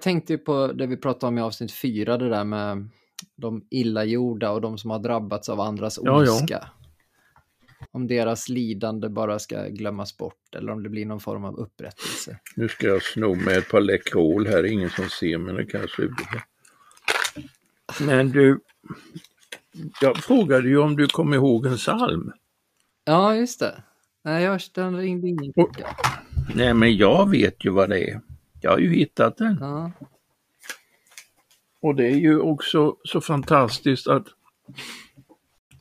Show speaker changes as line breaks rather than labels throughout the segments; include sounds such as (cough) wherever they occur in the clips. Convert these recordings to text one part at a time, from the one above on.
jag tänkte ju på det vi pratade om i avsnitt fyra, det där med de illagjorda och de som har drabbats av andras
Ja, ja.
ondska. Om deras lidande bara ska glömmas bort eller om det blir någon form av upprättelse.
Nu ska jag sno med ett par Läkerol här, ingen som ser men det kanske är Men du, jag frågade ju om du kom ihåg en psalm.
Ja, just det. Nej, jag, den ringde ingen klocka.
Nej men jag vet ju vad det är. Jag har ju hittat den.
Ja.
Och det är ju också så fantastiskt att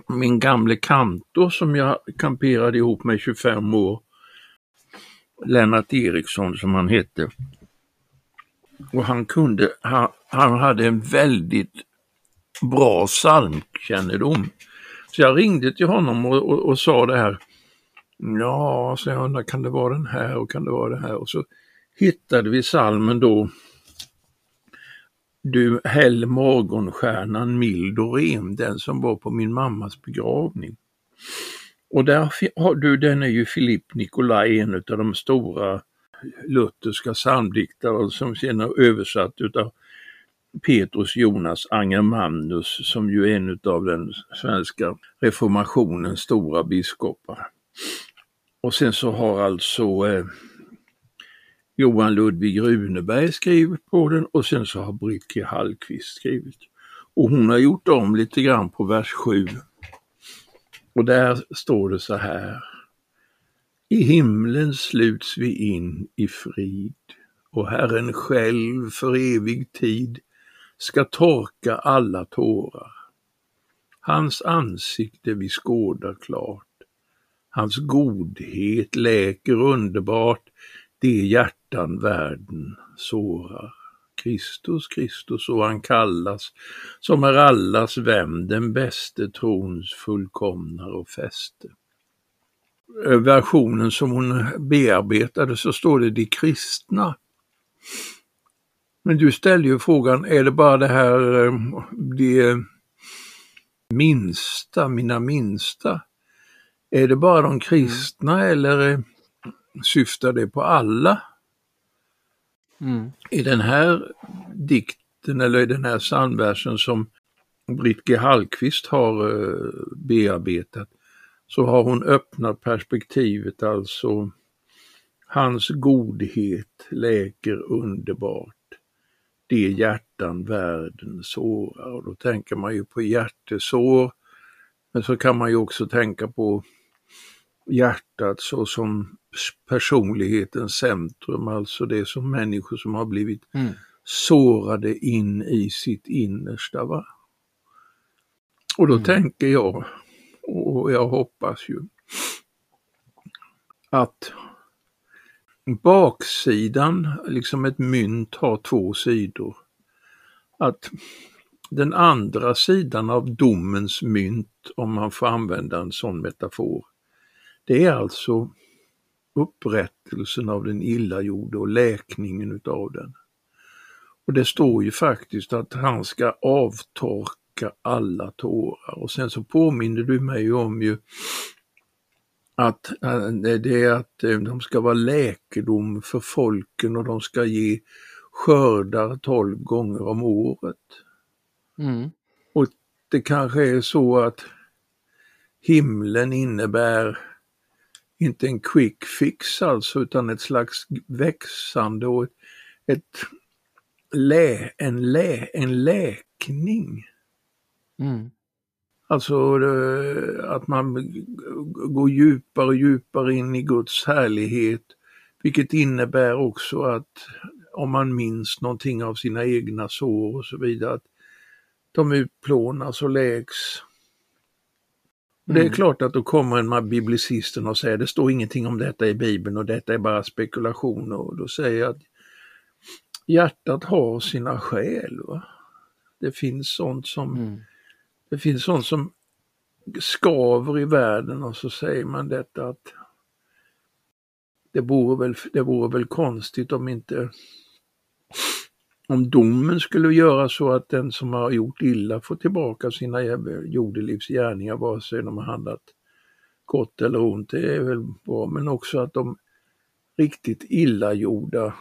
min gamle kantor som jag kamperade ihop med 25 år, Lennart Eriksson som han hette. Och han kunde, han, han hade en väldigt bra psalmkännedom. Så jag ringde till honom och, och, och sa det här. Ja, så jag undrar, kan det vara den här och kan det vara det här? Och så hittade vi salmen då du häll morgonstjärnan mild och ren, den som var på min mammas begravning. Och där har du, den är ju Philippe Nicolai, en av de stora lutherska psalmdiktare som sen är översatt utav Petrus Jonas Angermanus som ju är en av den svenska reformationens stora biskopar. Och sen så har alltså eh, Johan Ludvig Runeberg skrivit på den och sen så har Britt G. Hallqvist skrivit. Och hon har gjort om lite grann på vers 7. Och där står det så här. I himlen sluts vi in i frid och Herren själv för evig tid ska torka alla tårar. Hans ansikte vi skådar klart. Hans godhet läker underbart de hjärtan världen sårar. Kristus, Kristus och han kallas, som är allas vän, den bäste trons fullkomnare och fäste. Versionen som hon bearbetade så står det de kristna. Men du ställde ju frågan, är det bara det här eh, de minsta, mina minsta? Är det bara de kristna eller eh, syftar det på alla?
Mm.
I den här dikten eller i den här psalmversen som Britt G. Hallqvist har eh, bearbetat så har hon öppnat perspektivet alltså Hans godhet läker underbart de hjärtan världen sårar. Och då tänker man ju på hjärtesår men så kan man ju också tänka på hjärtat så som personlighetens centrum, alltså det som människor som har blivit
Mm.
sårade in i sitt innersta. Va? Och då tänker jag, och jag hoppas ju, att baksidan, liksom ett mynt har två sidor. Att den andra sidan av domens mynt, om man får använda en sån metafor, det är alltså upprättelsen av den illagjorde och läkningen utav den. Och det står ju faktiskt att han ska avtorka alla tårar och sen så påminner du mig om ju att eh, det är att eh, de ska vara läkedom för folken och de ska ge skördar tolv gånger om året.
Mm.
Det kanske är så att himlen innebär inte en quick fix alltså utan ett slags växande och ett, ett lä, en, lä, en läkning.
Mm.
Alltså eh, att man går djupare och djupare in i Guds härlighet, vilket innebär också att om man minns någonting av sina egna sår och så vidare, att de utplånas och läks. Och Det är
Mm.
klart att då kommer en biblicisterna och säger det står ingenting om detta i Bibeln och detta är bara spekulationer. Och då säger jag att hjärtat har sina skäl. Va? Det finns sånt som
Mm.
det finns sånt som skaver i världen och så säger man detta att det vore väl, det vore väl konstigt om inte om domen skulle göra så att den som har gjort illa får tillbaka sina jordelivs gärningar vare sig de har handlat gott eller ont, det är väl bra, men också att de riktigt illa gjorda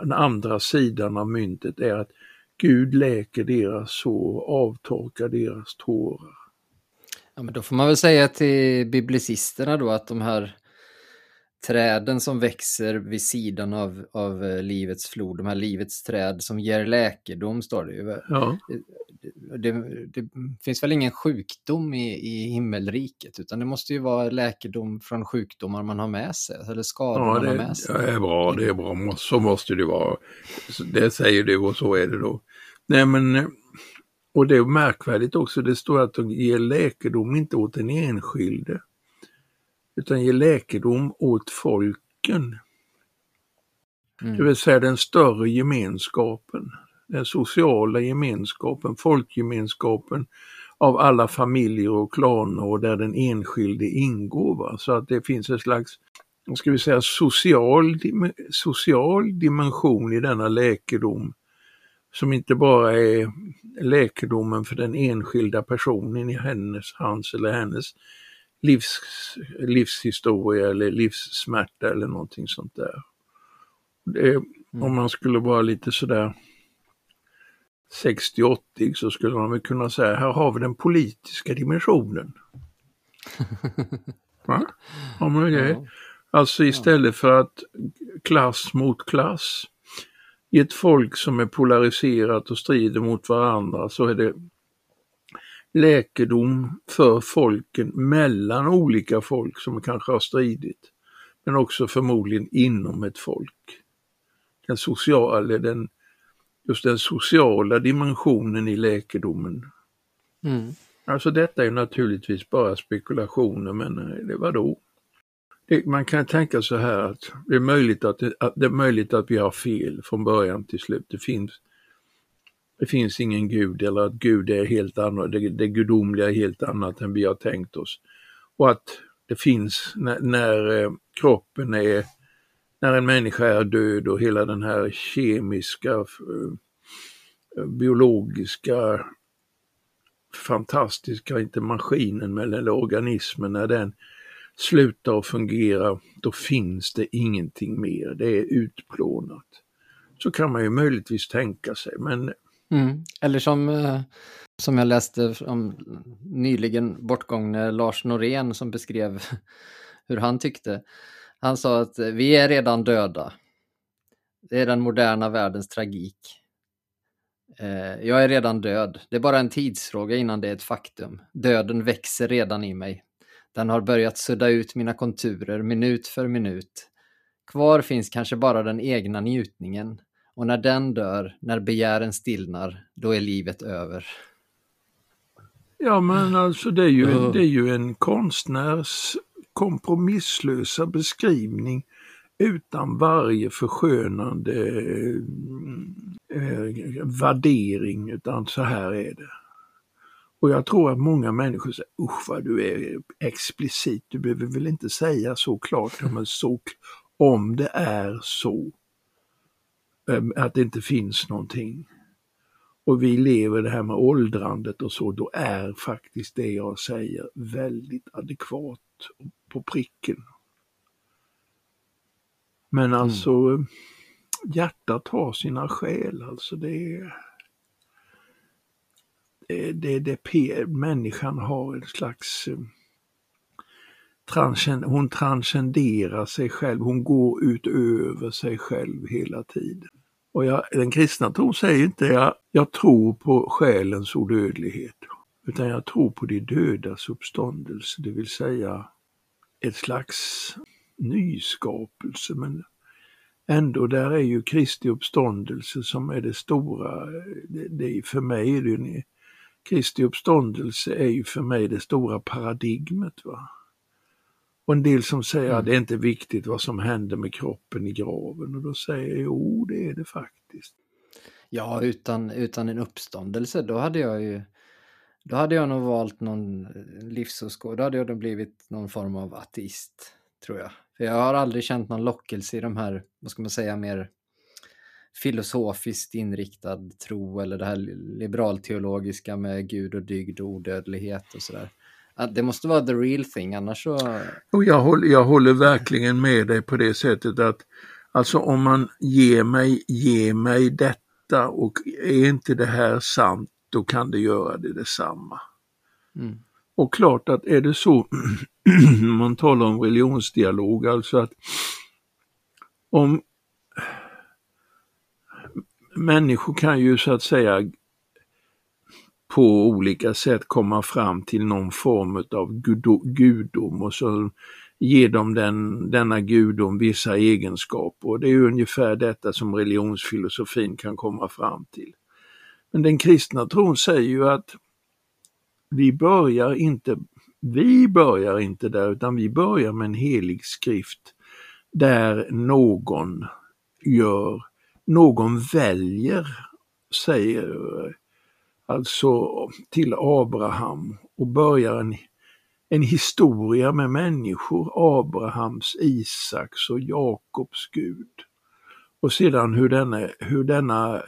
den andra sidan av myntet är att Gud läker deras sår, avtorkar deras tårar.
Ja, men då får man väl säga till biblicisterna då att de här träden som växer vid sidan av, av eh, livets flod, de här livets träd som ger läkedom, står det ju.
Ja.
Det, det, finns väl ingen sjukdom i, i himmelriket, utan det måste ju vara läkedom från sjukdomar man har med sig, eller skador
ja,
man
det,
har med sig.
Ja, det är bra, det är bra, så måste det vara. Det säger du och så är det då. Nej men, och det är märkvärdigt också, det står att de ger läkedom inte åt den enskilde, utan ger läkedom åt folken.
Mm.
Det vill säga den större gemenskapen, den sociala gemenskapen, folkgemenskapen av alla familjer och klaner och där den enskilde ingår. Va? Så att det finns en slags, ska vi säga, social, social dimension i denna läkedom som inte bara är läkedomen för den enskilda personen i hennes, hans eller hennes livs, livshistoria eller livssmärta eller någonting sånt där. Det, mm. Om man skulle vara lite sådär 60-80 så skulle man väl kunna säga, här har vi den politiska dimensionen. (laughs) Va? Ja, men det, alltså istället för att klass mot klass i ett folk som är polariserat och strider mot varandra så är det läkedom för folken mellan olika folk som kanske har stridit. Men också förmodligen inom ett folk. Den sociala, den, just den sociala dimensionen i läkedomen. Mm. Alltså detta är naturligtvis bara spekulationer men eh, det var då. Det, man kan tänka så här att det är, möjligt att, det, att det är möjligt att vi har fel från början till slut. Det finns det finns ingen gud eller att Gud är helt annat, det, det gudomliga är helt annat än vi har tänkt oss. Och att det finns när, när eh, kroppen är, när en människa är död och hela den här kemiska, eh, biologiska, fantastiska, inte maskinen men eller organismen, när den slutar att fungera, då finns det ingenting mer, det är utplånat. Så kan man ju möjligtvis tänka sig, men
Mm. Eller som, eh, som jag läste om nyligen bortgångne Lars Norén som beskrev (laughs) hur han tyckte. Han sa att eh, vi är redan döda. Det är den moderna världens tragik. Eh, jag är redan död. Det är bara en tidsfråga innan det är ett faktum. Döden växer redan i mig. Den har börjat sudda ut mina konturer minut för minut. Kvar finns kanske bara den egna njutningen, och när den dör, när begären stillnar, då är livet över.
Ja men alltså det är ju, uh. det är ju en konstnärs kompromisslösa beskrivning utan varje förskönande eh, värdering, utan så här är det. Och jag tror att många människor säger, usch vad du är explicit, du behöver väl inte säga så klart, men så, om det är så att det inte finns någonting. Och vi lever det här med åldrandet och så, då är faktiskt det jag säger väldigt adekvat på pricken. Men mm. alltså, mm. hjärtat har sina skäl, alltså det är det, det, det människan har en slags transcend, hon transcenderar sig själv, hon går utöver sig själv hela tiden. Och jag, den kristna tron säger inte jag, jag tror på själens odödlighet, utan jag tror på de dödas uppståndelse, det vill säga ett slags nyskapelse. Men ändå där är ju Kristi uppståndelse som är det stora, det, det för mig är det Kristi uppståndelse är ju för mig det stora paradigmet. Va? Och en del som säger mm. att det är inte viktigt vad som händer med kroppen i graven och då säger jag jo det är det faktiskt.
Ja, utan, utan en uppståndelse då hade jag ju då hade jag nog valt någon livsåskådning, då hade jag nog blivit någon form av ateist, tror jag. För jag har aldrig känt någon lockelse i de här, vad ska man säga, mer filosofiskt inriktad tro eller det här liberalteologiska med Gud och dygd och odödlighet och sådär. Det måste vara the real thing, annars så...
Och jag, håller, jag håller verkligen med dig på det sättet att, Alltså om man ger mig, ge mig detta och är inte det här sant, då kan det göra det detsamma. Mm. Och klart att är det så, (clears throat) man talar om religionsdialog, alltså att om människor kan ju så att säga på olika sätt komma fram till någon form av gudom och så ger de den, denna gudom vissa egenskaper. Och det är ungefär detta som religionsfilosofin kan komma fram till. Men den kristna tron säger ju att vi börjar inte, vi börjar inte där utan vi börjar med en helig skrift där någon gör, någon väljer, säger alltså till Abraham och börjar en, en historia med människor, Abrahams, Isaks och Jakobs Gud. Och sedan hur denna, hur denna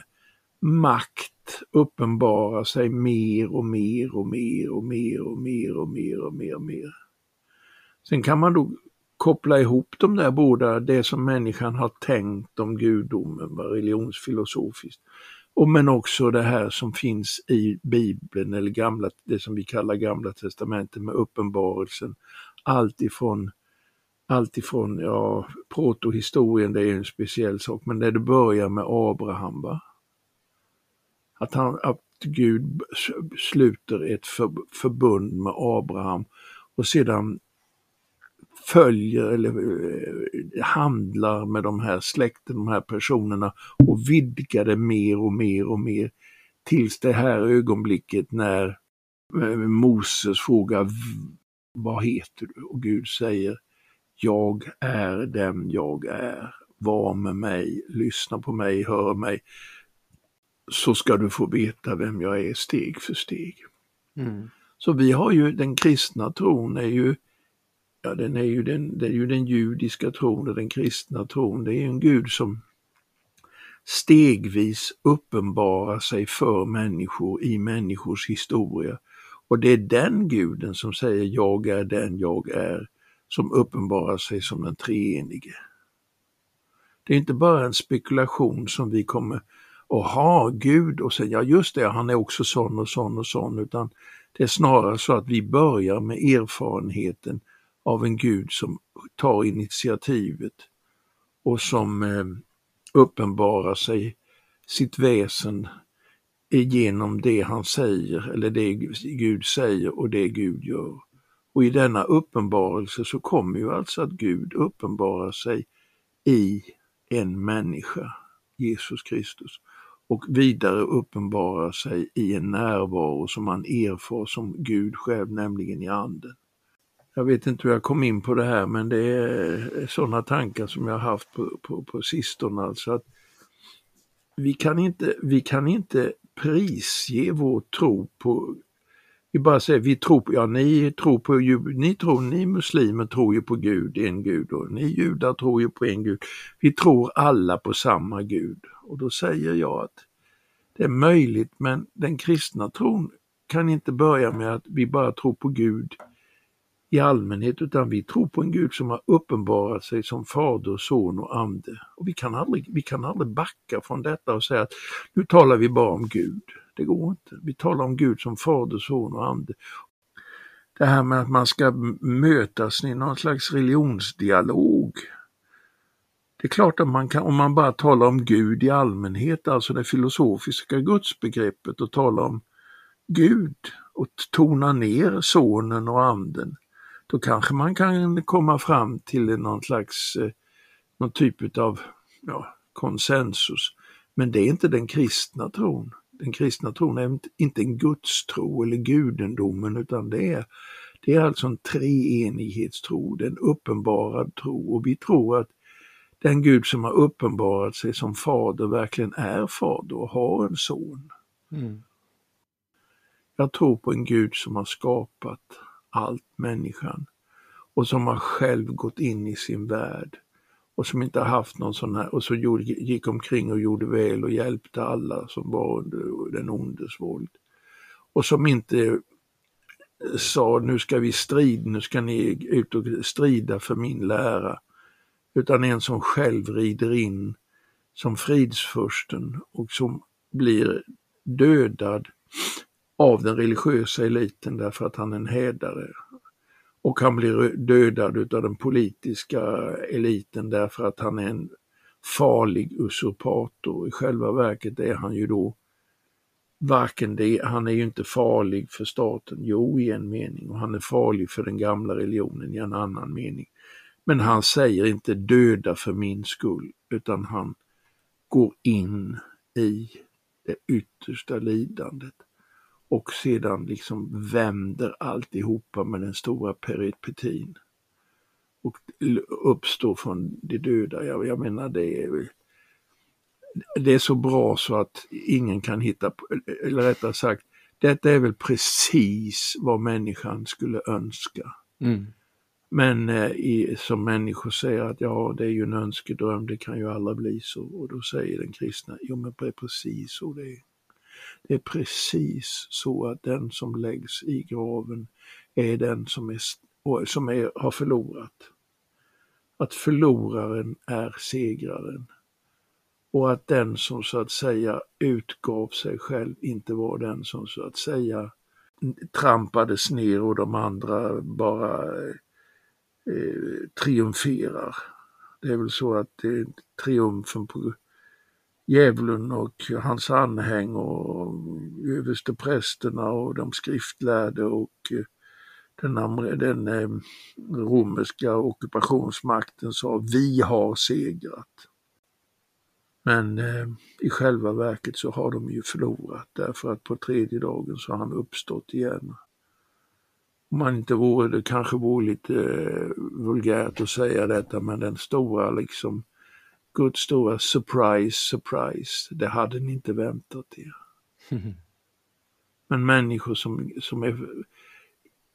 makt uppenbarar sig mer och mer och mer och mer och mer och mer och mer och mer. Sen kan man då koppla ihop de där båda, det som människan har tänkt om gudomen, religionsfilosofiskt, och men också det här som finns i Bibeln eller gamla, det som vi kallar Gamla Testamentet med uppenbarelsen. Allt ifrån, allt ifrån ja, protohistorien, det är en speciell sak, men när det börjar med Abraham. Va? Att, han, att Gud sluter ett för, förbund med Abraham och sedan följer eller eh, handlar med de här släkten, de här personerna och vidgar det mer och mer och mer tills det här ögonblicket när eh, Moses frågar vad heter du? Och Gud säger jag är den jag är. Var med mig, lyssna på mig, hör mig. Så ska du få veta vem jag är steg för steg. Mm. Så vi har ju den kristna tron är ju ja, den är ju den, det är ju den judiska tron och den kristna tron. Det är en Gud som stegvis uppenbarar sig för människor i människors historia. Och det är den guden som säger jag är den jag är, som uppenbarar sig som den treenige. Det är inte bara en spekulation som vi kommer, att ha Gud och säga, ja just det, han är också sån och sån och sån, utan det är snarare så att vi börjar med erfarenheten av en Gud som tar initiativet och som eh, uppenbarar sig sitt väsen genom det han säger eller det Gud säger och det Gud gör. Och i denna uppenbarelse så kommer ju alltså att Gud uppenbarar sig i en människa, Jesus Kristus, och vidare uppenbarar sig i en närvaro som man erfar som Gud själv, nämligen i anden. Jag vet inte hur jag kom in på det här men det är sådana tankar som jag haft på, på, på sistone. Alltså att vi, kan inte, vi kan inte prisge vår tro på vi bara säger vi tror på, ja ni tror på, ni tror, ni muslimer tror ju på Gud, en Gud och ni judar tror ju på en Gud. Vi tror alla på samma Gud och då säger jag att det är möjligt men den kristna tron kan inte börja med att vi bara tror på Gud i allmänhet utan vi tror på en Gud som har uppenbarat sig som Fader, Son och Ande. Och vi kan aldrig, vi kan aldrig backa från detta och säga att nu talar vi bara om Gud. Det går inte. Vi talar om Gud som Fader, Son och Ande. Det här med att man ska mötas i någon slags religionsdialog. Det är klart att man kan, om man bara talar om Gud i allmänhet, alltså det filosofiska gudsbegreppet och talar om Gud och tona ner sonen och anden, då kanske man kan komma fram till någon slags eh, någon typ av ja, konsensus. Men det är inte den kristna tron. Den kristna tron är inte en gudstro eller gudendomen utan det är, det är alltså en treenighetstro, det är en uppenbarad tro och vi tror att den Gud som har uppenbarat sig som fader verkligen är fader och har en son. Mm. Jag tror på en Gud som har skapat allt människan och som har själv gått in i sin värld och som inte har haft någon sån här och så gick omkring och gjorde väl och hjälpte alla som var under den ondes våld. Och som inte eh, sa nu ska vi strida, nu ska ni ut och strida för min lära. utan en som själv rider in som fridsfursten och som blir dödad av den religiösa eliten därför att han är en hädare. Och han blir dödad av den politiska eliten därför att han är en farlig usurpator. I själva verket är han ju då varken det, han är ju inte farlig för staten, jo i en mening, och han är farlig för den gamla religionen i en annan mening. Men han säger inte döda för min skull, utan han går in i det yttersta lidandet och sedan liksom vänder alltihopa med den stora peripetin och uppstår från de döda. Jag, jag menar det är det är så bra så att ingen kan hitta eller rättare sagt, detta är väl precis vad människan skulle önska. Mm. Men eh, i, som människor säger att ja, det är ju en önskedröm, det kan ju aldrig bli så. Och då säger den kristna, jo men det är precis så det är. Det är precis så att den som läggs i graven är den som, är, som är, har förlorat. Att förloraren är segraren. Och att den som så att säga utgav sig själv inte var den som så att säga trampades ner och de andra bara eh, triumferar. Det är väl så att det är triumfen på djävulen och hans anhäng och översteprästerna och de skriftlärde och eh, den, den eh, romerska ockupationsmakten sa vi har segrat. Men eh, i själva verket så har de ju förlorat därför att på tredje dagen så har han uppstått igen. Om man inte vore, det kanske vore lite eh, vulgärt att säga detta, men den stora liksom, Guds stora surprise, surprise, det hade ni inte väntat er. Men människor som, som, är,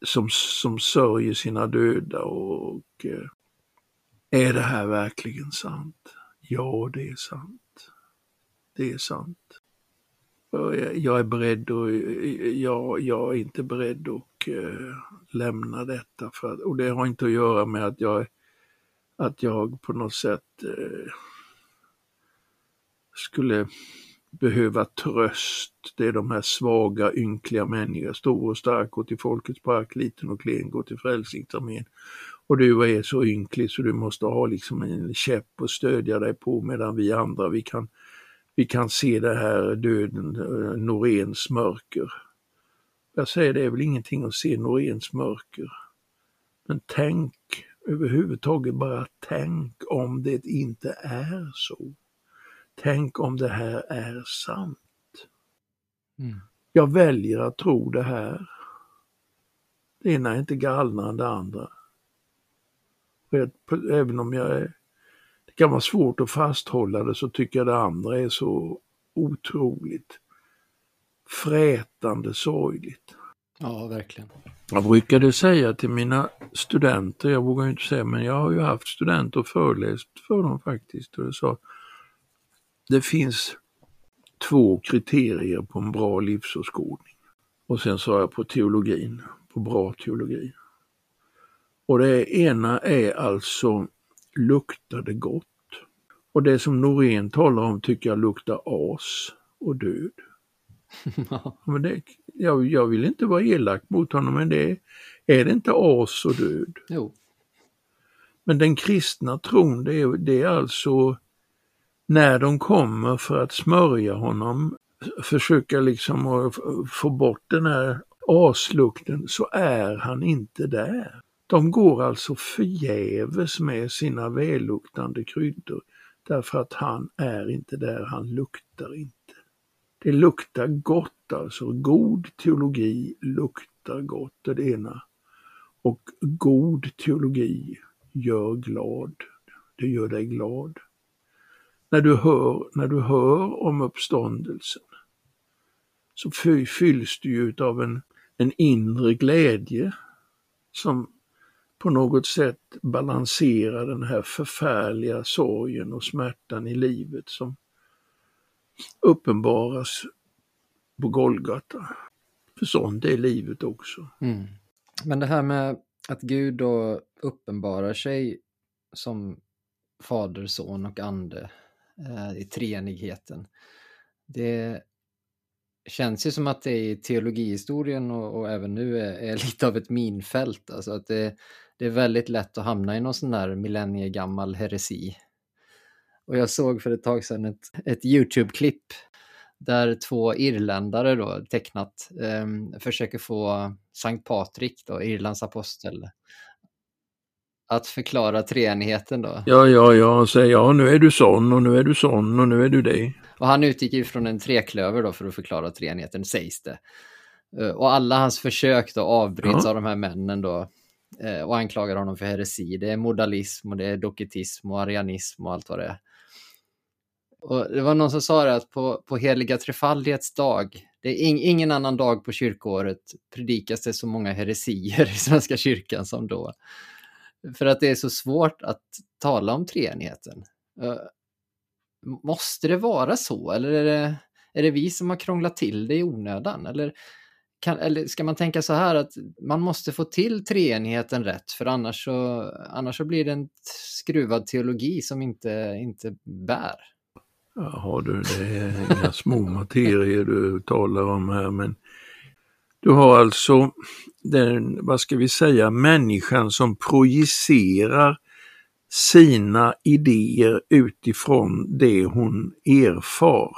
som, som sörjer sina döda och eh, är det här verkligen sant? Ja, det är sant. Det är sant. Jag är beredd och jag, jag är inte beredd att eh, lämna detta. För att, och det har inte att göra med att jag, att jag på något sätt eh, skulle behöva tröst. Det är de här svaga, ynkliga människorna, stor och stark, går till Folkets park, liten och klen, går till Frälsningsarmén. Och du är så ynklig så du måste ha liksom en käpp att stödja dig på medan vi andra, vi kan, vi kan se det här döden, eh, Noréns mörker. Jag säger det är väl ingenting att se Noréns mörker. Men tänk överhuvudtaget bara tänk om det inte är så. Tänk om det här är sant. Mm. Jag väljer att tro det här. Det ena är inte galnare än det andra. Även om jag är, det kan vara svårt att fasthålla det så tycker jag det andra är så otroligt frätande sorgligt.
Ja, verkligen.
Jag brukade säga till mina studenter, jag vågar inte säga, men jag har ju haft studenter och föreläst för dem faktiskt. Och jag sa, det finns två kriterier på en bra livsåskådning. Och sen sa jag på teologin, på bra teologi. Och det ena är alltså luktar det gott? Och det som Norén talar om tycker jag luktar as och död. (laughs) men det, jag, jag vill inte vara elak mot honom men det är det inte as och död?
Jo.
Men den kristna tron det är, det är alltså när de kommer för att smörja honom, försöka liksom få bort den här aslukten, så är han inte där. De går alltså förgäves med sina välluktande kryddor därför att han är inte där, han luktar inte. Det luktar gott alltså, god teologi luktar gott, det, är det ena. Och god teologi gör glad, det gör dig glad. När du hör, när du hör om uppståndelsen så fylls du ju av en, en inre glädje som på något sätt balanserar den här förfärliga sorgen och smärtan i livet som uppenbaras på Golgata. För sånt är livet också.
Mm. Men det här med att Gud då uppenbarar sig som Fader, Son och Ande Eh, i treenigheten. Det känns ju som att det i teologihistorien och, och även nu är, är, (laughs) lite av ett minfält. Alltså att det, det är väldigt lätt att hamna i någon sån där millenniegammal heresi. Och jag såg för ett tag sedan ett, ett YouTube-klipp där två irländare då tecknat eh, försöker få Sankt Patrik, då, Irlands apostel, att förklara treenigheten då.
Ja, ja, ja, säger ja, nu är du sån och nu är du sån och nu är du det.
Och han utgick ju från en treklöver då för att förklara treenigheten, sägs det. Eh, och alla hans försök då avbryts ja. av de här männen då eh, och anklagar honom för heresi. Det är modalism och det är doketism och arianism och allt vad det är. Och det var någon som sa det att på, på heliga trefaldighets dag, det är in, ingen annan dag på kyrkoåret predikas det så många heresier i Svenska kyrkan som då. För att det är så svårt att tala om treenigheten. Måste det vara så eller är det, är det vi som har krånglat till det i onödan? Eller, kan, eller ska man tänka så här att man måste få till treenigheten rätt för annars så, annars så blir det en skruvad teologi som inte, inte bär.
Jaha du, det är inga små (laughs) materier du talar om här men du har alltså den, vad ska vi säga, människan som projicerar sina idéer utifrån det hon erfar.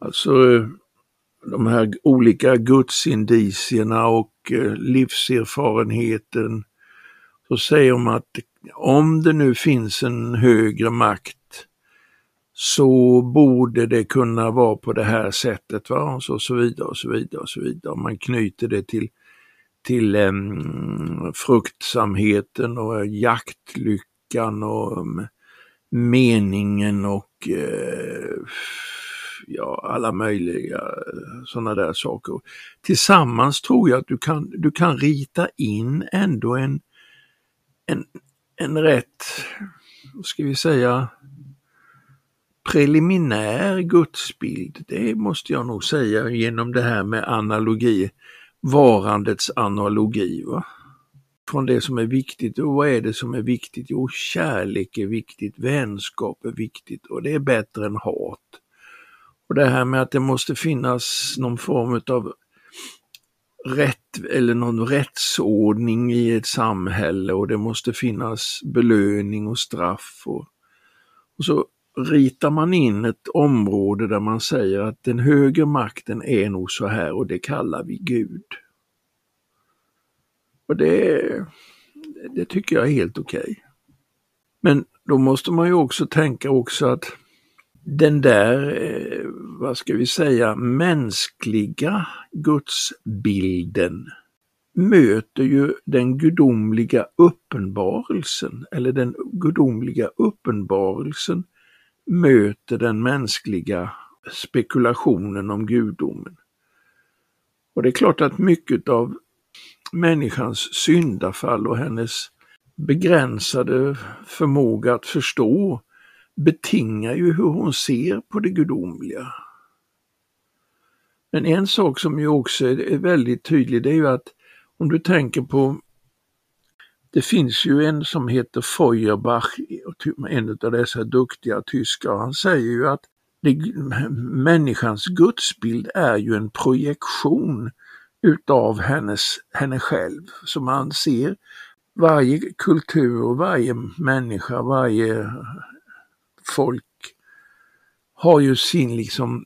Alltså de här olika gudsindicierna och eh, livserfarenheten. Så säger de att om det nu finns en högre makt så borde det kunna vara på det här sättet. Va? Och så, så vidare och så vidare och så vidare. Man knyter det till, till um, fruktsamheten och jaktlyckan och um, meningen och uh, ja, alla möjliga eh, sådana där saker. Tillsammans tror jag att du kan, du kan rita in ändå en, en, en rätt, vad ska vi säga, preliminär gudsbild, det måste jag nog säga genom det här med analogi, varandets analogi. Va? Från det som är viktigt, och vad är det som är viktigt? Jo, kärlek är viktigt, vänskap är viktigt och det är bättre än hat. Och det här med att det måste finnas någon form av rätt eller någon rättsordning i ett samhälle och det måste finnas belöning och straff. Och, och så ritar man in ett område där man säger att den högre makten är nog så här och det kallar vi Gud. Och det, det tycker jag är helt okej. Okay. Men då måste man ju också tänka också att den där, eh, vad ska vi säga, mänskliga gudsbilden möter ju den gudomliga uppenbarelsen, eller den gudomliga uppenbarelsen möter den mänskliga spekulationen om gudomen. Och det är klart att mycket av människans syndafall och hennes begränsade förmåga att förstå betingar ju hur hon ser på det gudomliga. Men en sak som ju också är väldigt tydlig det är ju att om du tänker på det finns ju en som heter Feuerbach, en av dessa duktiga tyskar, han säger ju att det, människans gudsbild är ju en projektion utav hennes, henne själv. Så man ser varje kultur, varje människa, varje folk har ju sin liksom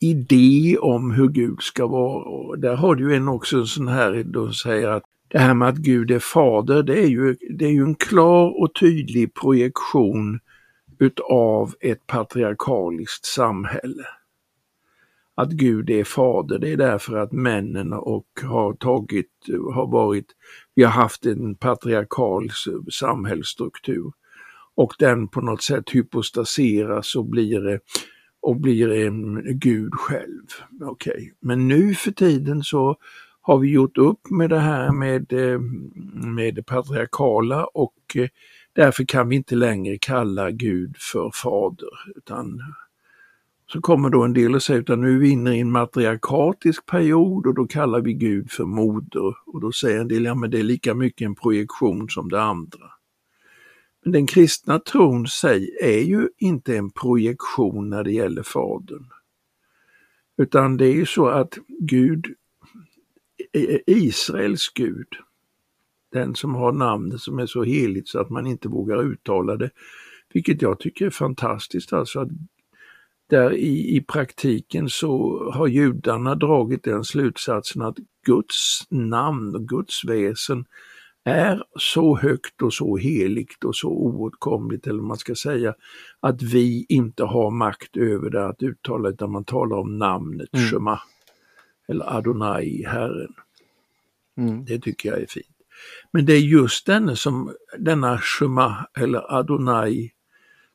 idé om hur Gud ska vara. Och där har du en också en sån här, då säger att det här med att Gud är fader, det är ju, det är ju en klar och tydlig projektion utav ett patriarkaliskt samhälle. Att Gud är fader, det är därför att männen och har tagit, har varit, vi har haft en patriarkalisk samhällsstruktur och den på något sätt hypostaseras och blir, och blir en Gud själv. Okej, okay. men nu för tiden så har vi gjort upp med det här med, eh, med det patriarkala och eh, därför kan vi inte längre kalla Gud för fader. Utan så kommer då en del att säga att nu är vi inne i en matriarkatisk period och då kallar vi Gud för moder. Och då säger en del, ja men det är lika mycket en projektion som det andra. den kristna tron sig är ju inte en projektion när det gäller Fadern. Utan det är ju så att Gud, Israels Gud, den som har namnet som är så heligt så att man inte vågar uttala det, vilket jag tycker är fantastiskt alltså att där i, i praktiken så har judarna dragit den slutsatsen att Guds namn och Guds väsen är så högt och så heligt och så oåtkomligt, eller man ska säga, att vi inte har makt över det att uttala, utan man talar om namnet mm. Shema, eller Adonai, Herren. Mm. Det tycker jag är fint. Men det är just denne som, denna Shema, eller Adonai,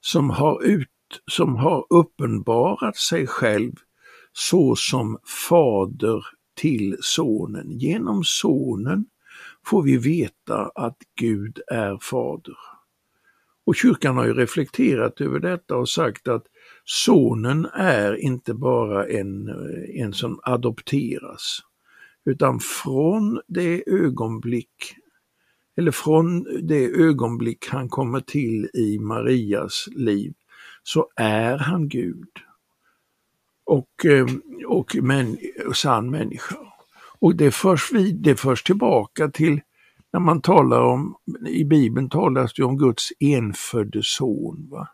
som har, ut, som har uppenbarat sig själv så som fader till sonen. Genom sonen får vi veta att Gud är fader. Och kyrkan har ju reflekterat över detta och sagt att sonen är inte bara en, en som adopteras, utan från det ögonblick eller från det ögonblick han kommer till i Marias liv så är han Gud och, eh, och, män, och sann människa. Och det förs, vid, det förs tillbaka till när man talar om, i Bibeln talas det om Guds enfödde son. Va?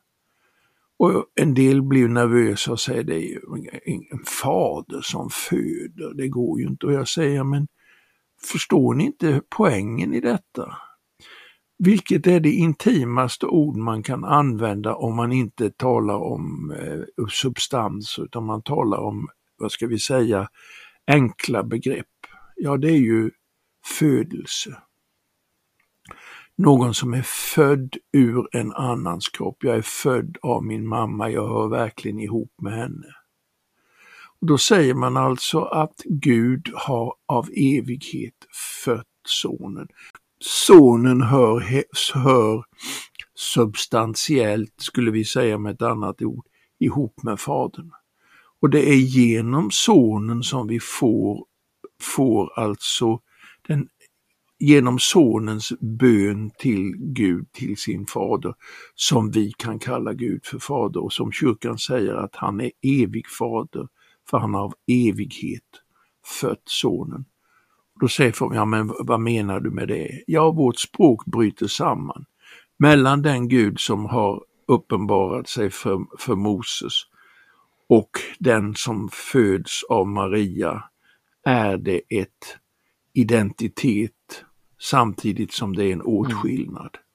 Och en del blir nervösa och säger det är ju en fader som föder, det går ju inte. Och jag säger men förstår ni inte poängen i detta? Vilket är det intimaste ord man kan använda om man inte talar om eh, substans utan man talar om, vad ska vi säga, enkla begrepp. Ja, det är ju födelse. Någon som är född ur en annans kropp. Jag är född av min mamma, jag hör verkligen ihop med henne. Och då säger man alltså att Gud har av evighet fött sonen. Sonen hör, hör substantiellt, skulle vi säga med ett annat ord, ihop med Fadern. Och det är genom Sonen som vi får, får alltså den, genom Sonens bön till Gud, till sin fader, som vi kan kalla Gud för fader och som kyrkan säger att han är evig fader, för han har av evighet fött Sonen. Då säger folk, ja men vad menar du med det? Ja, vårt språk bryter samman mellan den Gud som har uppenbarat sig för, för Moses och den som föds av Maria är det ett identitet samtidigt som det är en åtskillnad. Mm.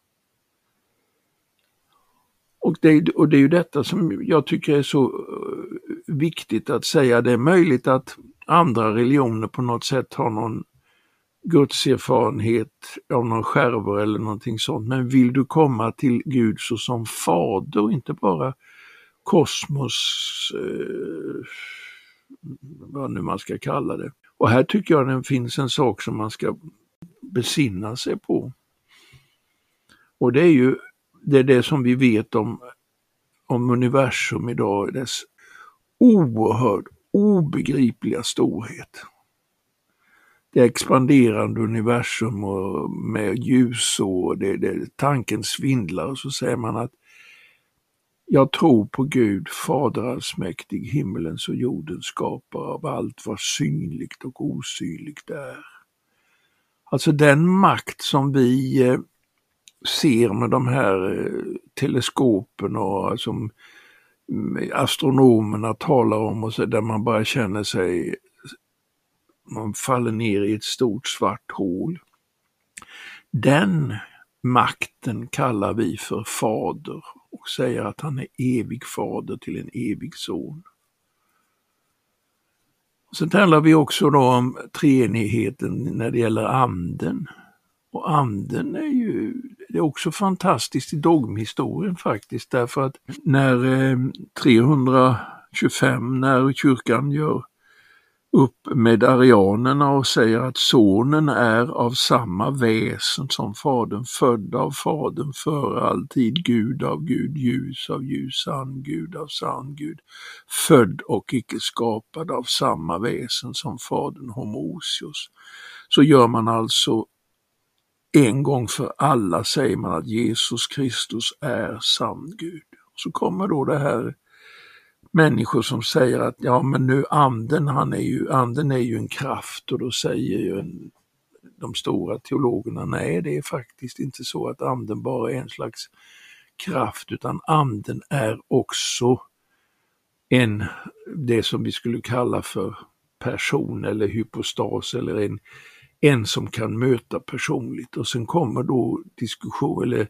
Och det, och det är ju detta som jag tycker är så eh, viktigt att säga. Det är möjligt att andra religioner på något sätt har någon gudserfarenhet av någon skärvor eller någonting sånt. Men vill du komma till Gud så som fader, inte bara kosmos, eh, vad nu man ska kalla det. Och här tycker jag det finns en sak som man ska besinna sig på. Och det är ju det, är det som vi vet om, om universum idag, dess oerhört obegripliga storhet. Det expanderande universum och med ljus och det, det, tanken svindlar och så säger man att jag tror på Gud, Fader allsmäktig, himmelens och jordens skapare av allt vad synligt och osynligt är. Alltså den makt som vi eh, ser med de här eh, teleskopen och alltså, som astronomerna talar om och så där man bara känner sig, man faller ner i ett stort svart hål. Den makten kallar vi för fader och säger att han är evig fader till en evig son. Sen talar vi också då om treenigheten när det gäller anden. Och anden är ju det är också fantastiskt i dogmhistorien faktiskt därför att när eh, 325, när kyrkan gör upp med arianerna och säger att sonen är av samma väsen som fadern, född av fadern för all tid, Gud av Gud, ljus av ljus, sann Gud av sann Gud, född och icke skapad av samma väsen som fadern, homosios. Så gör man alltså en gång för alla säger man att Jesus Kristus är sann Gud. Så kommer då det här människor som säger att ja men nu anden, han är ju, anden är ju en kraft och då säger ju en, de stora teologerna nej det är faktiskt inte så att anden bara är en slags kraft utan anden är också en, det som vi skulle kalla för person eller hypostas eller en, en som kan möta personligt. Och sen kommer då diskussion, eller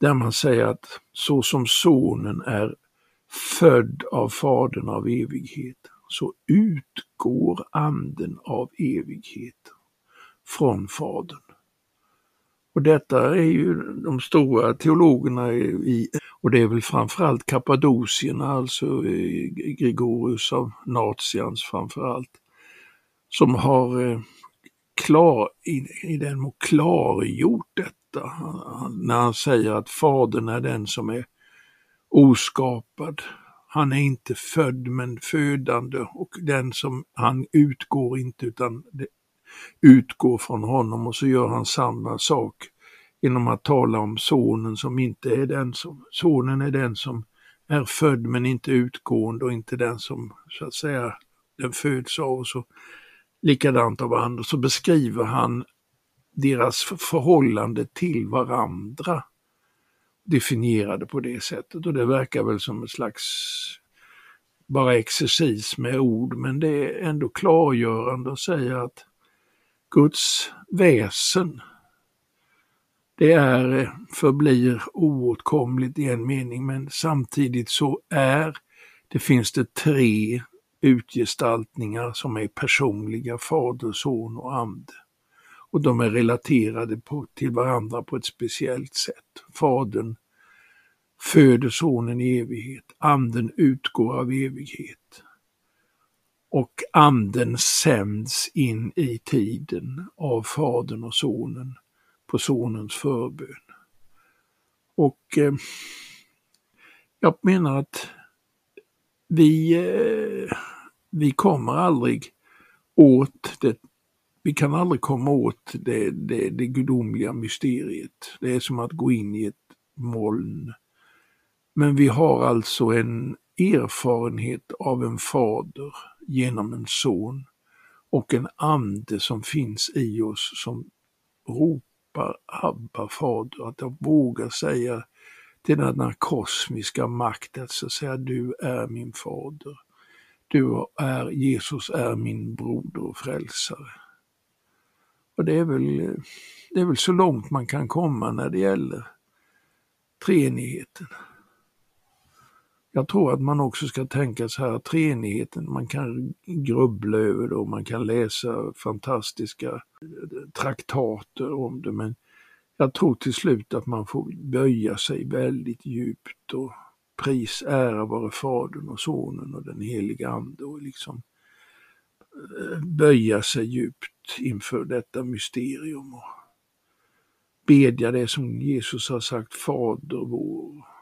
där man säger att så som sonen är född av Fadern av evighet, så utgår anden av evighet från Fadern. Och detta är ju de stora teologerna i, och det är väl framförallt kappadocierna, alltså eh, Gregorius av Natians framförallt, som har eh, klar, i, i den klargjort detta. När han säger att Fadern är den som är oskapad. Han är inte född men födande och den som han utgår inte utan utgår från honom och så gör han samma sak genom att tala om sonen som inte är den som, sonen är den som är född men inte utgående och inte den som så att säga den föds av. Och så likadant av andra så beskriver han deras förhållande till varandra definierade på det sättet och det verkar väl som en slags bara exercis med ord men det är ändå klargörande att säga att Guds väsen det är, förblir oåtkomligt i en mening men samtidigt så är det finns det tre utgestaltningar som är personliga, Fader, Son och Ande. Och de är relaterade på, till varandra på ett speciellt sätt. Fadern föder Sonen i evighet, Anden utgår av evighet. Och Anden sänds in i tiden av Fadern och Sonen på Sonens förbön. Och eh, jag menar att vi eh, vi kommer aldrig åt det, vi kan aldrig komma åt det, det, det gudomliga mysteriet. Det är som att gå in i ett moln. Men vi har alltså en erfarenhet av en fader genom en son och en ande som finns i oss som ropar Abba fader, att jag vågar säga till denna kosmiska makt att så säga du är min fader. Du är, Jesus är min broder och frälsare. Och det är väl, det är väl så långt man kan komma när det gäller treenigheten. Jag tror att man också ska tänka så här, treenigheten, man kan grubbla över det och man kan läsa fantastiska eh, traktater om det, men jag tror till slut att man får böja sig väldigt djupt och pris, ära vare Fadern och Sonen och den heliga Ande och liksom böja sig djupt inför detta mysterium och bedja det som Jesus har sagt, Fader vår,